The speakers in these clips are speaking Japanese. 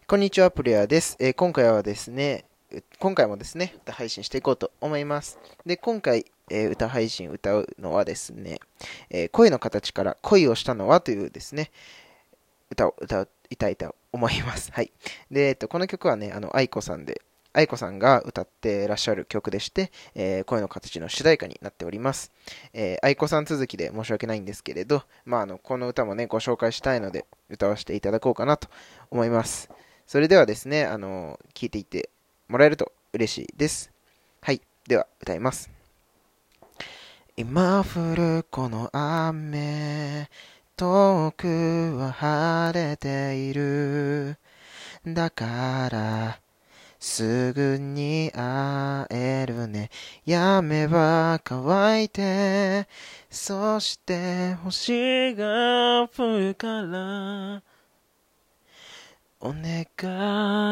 こんにちは、プレイヤーです。えー今回はですね、今回もですね、歌配信していこうと思います。で、今回、えー歌配信歌うのはですね、えー声の形から恋をしたのはというですね、歌を、歌いたいと思います。はい。で、えっと、この曲はね、あの、愛子さんで、愛子さんが歌ってらっしゃる曲でして、えー声の形の主題歌になっております。えー愛子さん続きで申し訳ないんですけれど、まあ、あの、この歌もね、ご紹介したいので、歌わせていただこうかなと思います。それではですね、あの、聞いていってもらえると嬉しいです。はい。では、歌います。今降るこの雨、遠くは晴れている。だから、すぐに会えるね。やめば乾いて、そして星が降るから。お願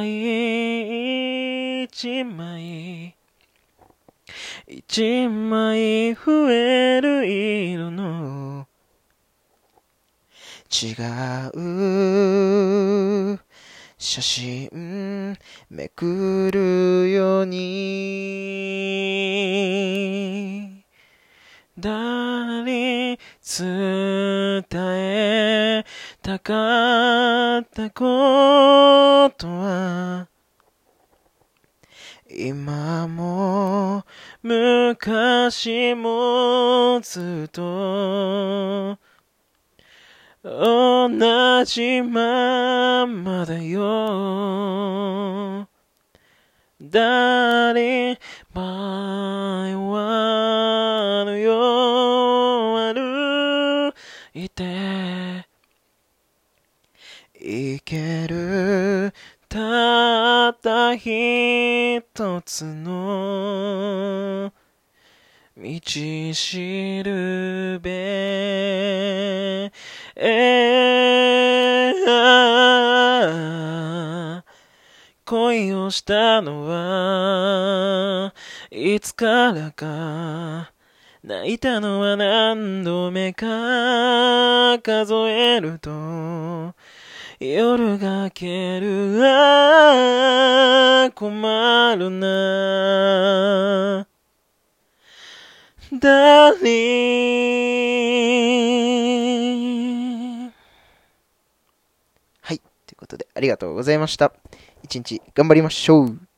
い一枚一枚増える色の違う写真めくるように。誰に伝えたかったことは。今も昔もずっと。同同じままだよ。誰前はのよ歩いてい。けるたった一つの道しるべ。恋をしたのはいつからか。泣いたのは何度目か数えると夜が明ける。あ困るな。ダということで、ありがとうございました。一日頑張りましょう。